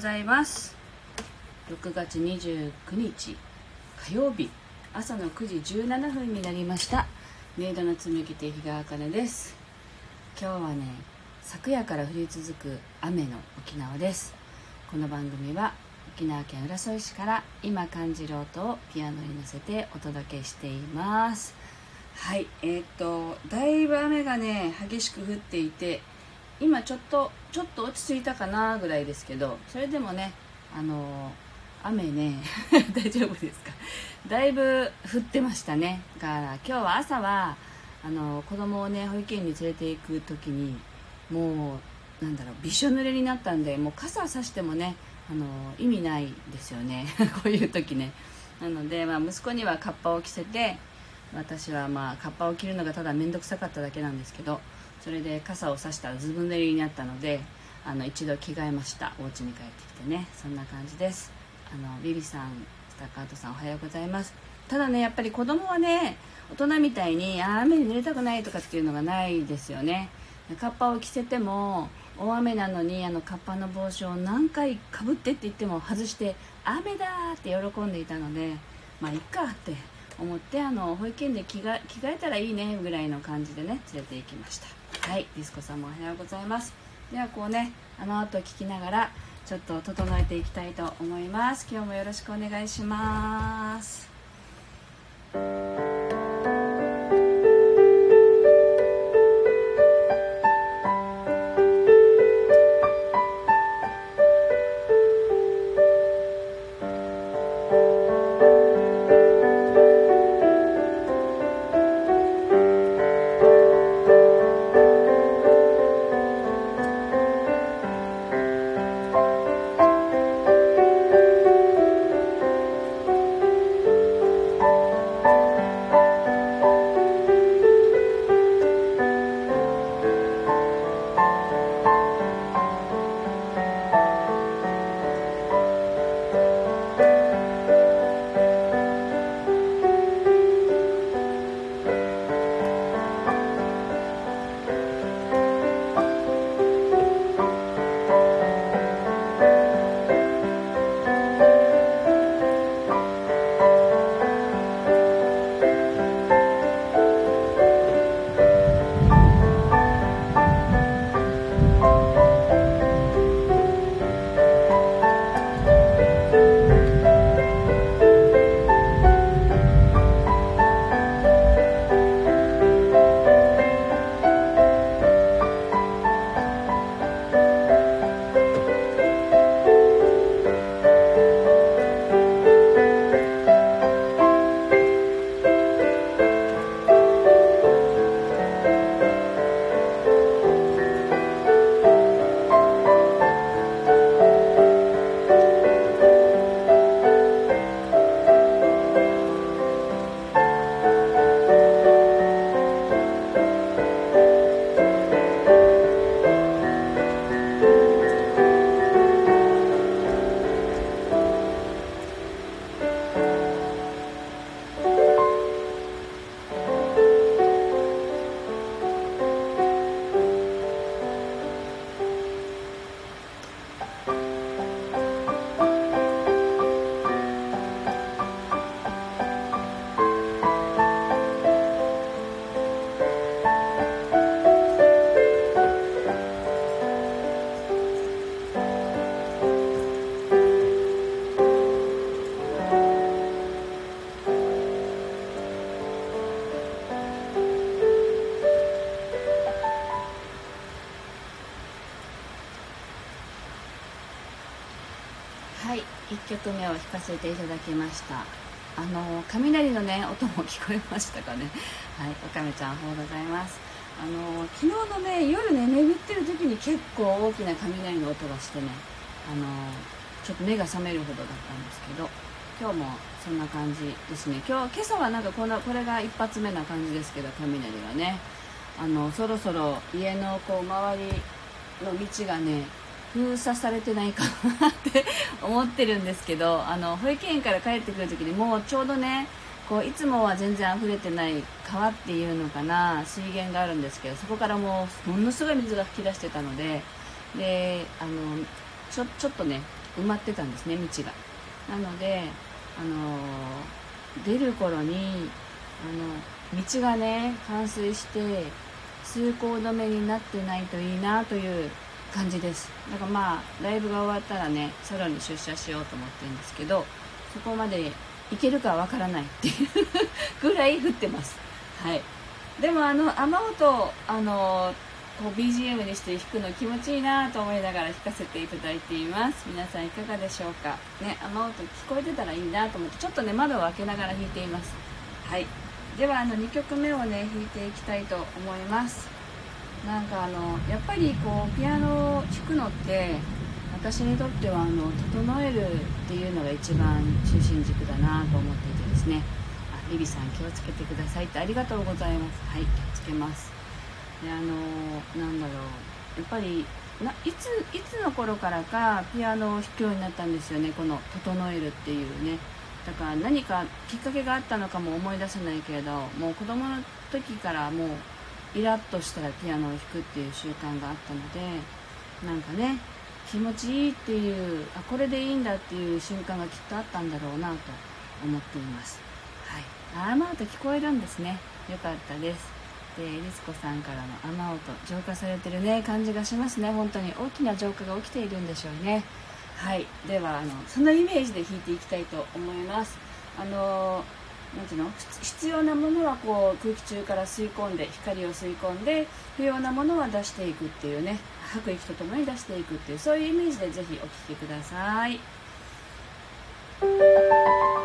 ございます。6月29日火曜日。朝の9時17分になりました。メイドの紡ぎ手日川茜です。今日はね昨夜から降り続く雨の沖縄です。この番組は沖縄県浦添市から今感じる音をピアノに乗せてお届けしています。はいえー、っとだいぶ雨がね激しく降っていて今ちょっとちょっと落ち着いたかなぐらいですけどそれでもねあの雨ね 大丈夫ですか？だいぶ降ってましたね。だから今日は朝はあの子供をね保育園に連れて行く時にもうなんだろうびしょ濡れになったんでもう傘さしてもねあの意味ないですよね。こういう時ね。なので、まあ、息子にはカッパを着せて私はまあカッパを着るのがただ面倒くさかっただけなんですけどそれで傘を差したらずぶ濡れになったのであの一度着替えました。お家に帰ってきてね。そんな感じです。あのビビさんスタッカートさんおはようございます。ただねやっぱり子供はね大人みたいにあ雨に濡れたくないとかっていうのがないですよね。カッパを着せても大雨なのにあのカッパの帽子を何回かぶってって言っても外して雨だって喜んでいたのでまあいっかって思ってあの保育園で着替えたらいいねぐらいの感じでね連れて行きました。はいディスコさんもおはようございます。ではこうねあの後聞きながらちょっと整えていきたいと思います。今日もよろしくお願いします。曲目を弾かせていただきました。あの雷のね音も聞こえましたかね。はいおかめちゃんおはようございます。あの昨日のね夜ね眠ってる時に結構大きな雷の音がしてねあのちょっと目が覚めるほどだったんですけど今日もそんな感じですね。今日今朝はなんかこのこれが一発目な感じですけど雷がね。あのそろそろ家のこう周りの道がね封鎖されてないかなって思ってるんですけどあの保育園から帰ってくる時にもうちょうどねこういつもは全然溢れてない川っていうのかな水源があるんですけどそこからもうものすごい水が噴き出してたのでであのちょちょっとね埋まってたんですね道が。なのであの出る頃にあの道がね冠水して通行止めになってないといいなという感じです。だからまあライブが終わったらねソロに出社しようと思ってるんですけどそこまで行けるかわからないっていう ぐらい降ってます。はい。でもあの雨音あのこう BGM にして弾くの気持ちいいなと思いながら弾かせていただいています。皆さんいかがでしょうか。ね雨音聞こえてたらいいなと思ってちょっとね窓を開けながら弾いています。はい。ではあの2曲目をね弾いていきたいと思います。なんかあのやっぱりこうピアノを弾くのって私にとってはあの整えるっていうのが一番中心軸だなと思っていてですね。あリビさん気をつけてくださいってありがとうございます。はい気をつけます。であのなんだろう。やっぱりないついつの頃からかピアノを弾くようになったんですよね。この「整える」っていうね。だから何かきっかけがあったのかも思い出せないけれどもう子供の時からもうイラッとしたらピアノを弾くっていう習慣があったのでなんかね気持ちいいっていうあこれでいいんだっていう瞬間がきっとあったんだろうなと思っています。はい。雨音聞こえるんですね。よかったです。でリツコさんからの雨音浄化されてるね感じがしますね。本当に。大きな浄化が起きているんでしょうね。はい。ではあのそのイメージで弾いていきたいと思います。あのなんていうの？必要なものはこう空気中から吸い込んで光を吸い込んで不要なものは出していくっていうね。吐く息とともに出していくっていうそういうイメージでぜひお聴きくださいはい。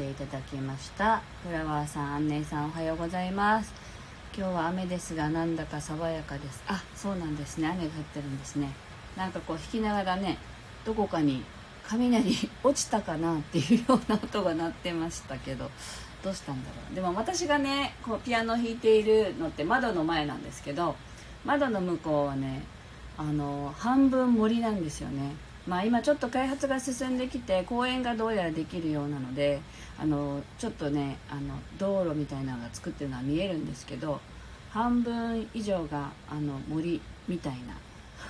ていただきました。フラワーさんアンネさんおはようございます。今日は雨ですがなんだか爽やかです。あそうなんですね。雨が降ってるんですね。なんかこう弾きながらねどこかに雷落ちたかなっていうような音が鳴ってましたけどどうしたんだろう。でも私がねこうピアノ弾いているのって窓の前なんですけど窓の向こうはねあの半分森なんですよね。まあ今ちょっと開発が進んできて公園がどうやらできるようなのであのちょっとねあの道路みたいなのが作ってるのは見えるんですけど半分以上があの森みたいな。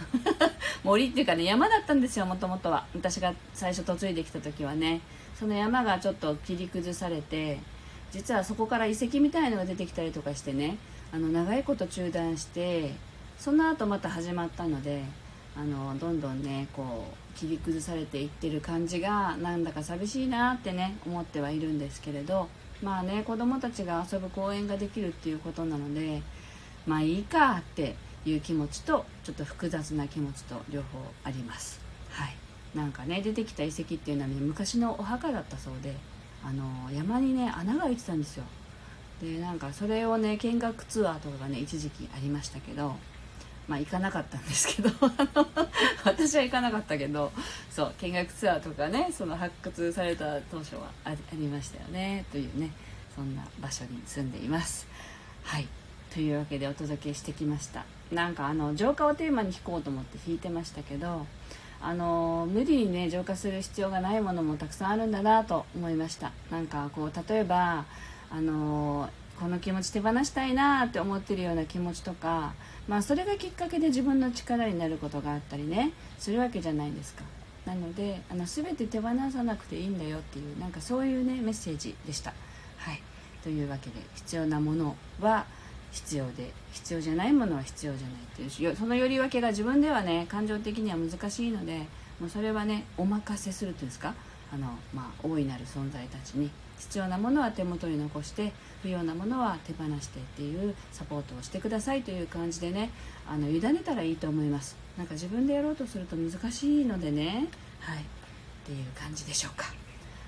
森っていうかね山だったんですよもともとは。私が最初嫁いできた時はね。その山がちょっと切り崩されて実はそこから遺跡みたいのが出てきたりとかしてねあの長いこと中断してその後また始まったのであのどんどんねこう切り崩されていってる感じがなんだか寂しいなってね思ってはいるんですけれどまあね子供たちが遊ぶ公園ができるっていうことなのでまあいいかっていう気持ちとちょっと複雑な気持ちと両方あります。はい。なんかね出てきた遺跡っていうのは、ね、昔のお墓だったそうであの山にね穴が開いてたんですよ。でなんかそれをね見学ツアーとかがね一時期ありましたけどまあ行かなかったんですけど 私は行かなかったけどそう見学ツアーとかねその発掘された当初はありましたよねというねそんな場所に住んでいます。はい。というわけでお届けしてきました。なんかあの浄化をテーマに弾こうと思って弾いてましたけどあの無理にね浄化する必要がないものもたくさんあるんだなと思いました。なんかこう例えばあのこの気持ち手放したいなって思ってるような気持ちとか、まあ、それがきっかけで自分の力になることがあったりね。するわけじゃないですか。なのであの全て手放さなくていいんだよっていうなんかそういうねメッセージでした。はい。というわけで必要なものは必要で必要じゃないものは必要じゃないっていうそのより分けが自分ではね感情的には難しいのでもうそれはねお任せするというんですか。あの、まあ、大いなる存在たちに必要なものは手元に残して不要なものは手放してっていうサポートをしてくださいという感じでねあの委ねたらいいと思います。なんか自分でやろうとすると難しいのでね。はい。っていう感じでしょうか。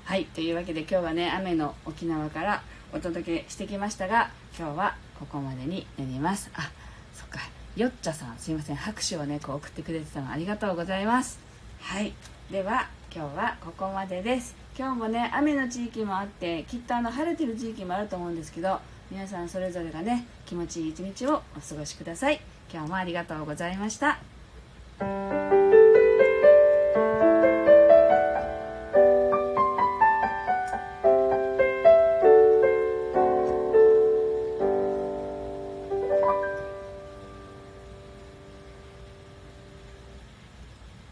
はい。というわけで今日はね雨の沖縄からお届けしてきましたが今日はここまでになります。あそっか。よっちゃさん。すいません。拍手をねこう送ってくれてたのありがとうございます。はい。では今日はここまでです。今日もね雨の地域もあってきっとあの晴れてる地域もあると思うんですけど皆さんそれぞれがね気持ちいい一日をお過ごしください。今日もありがとうございました。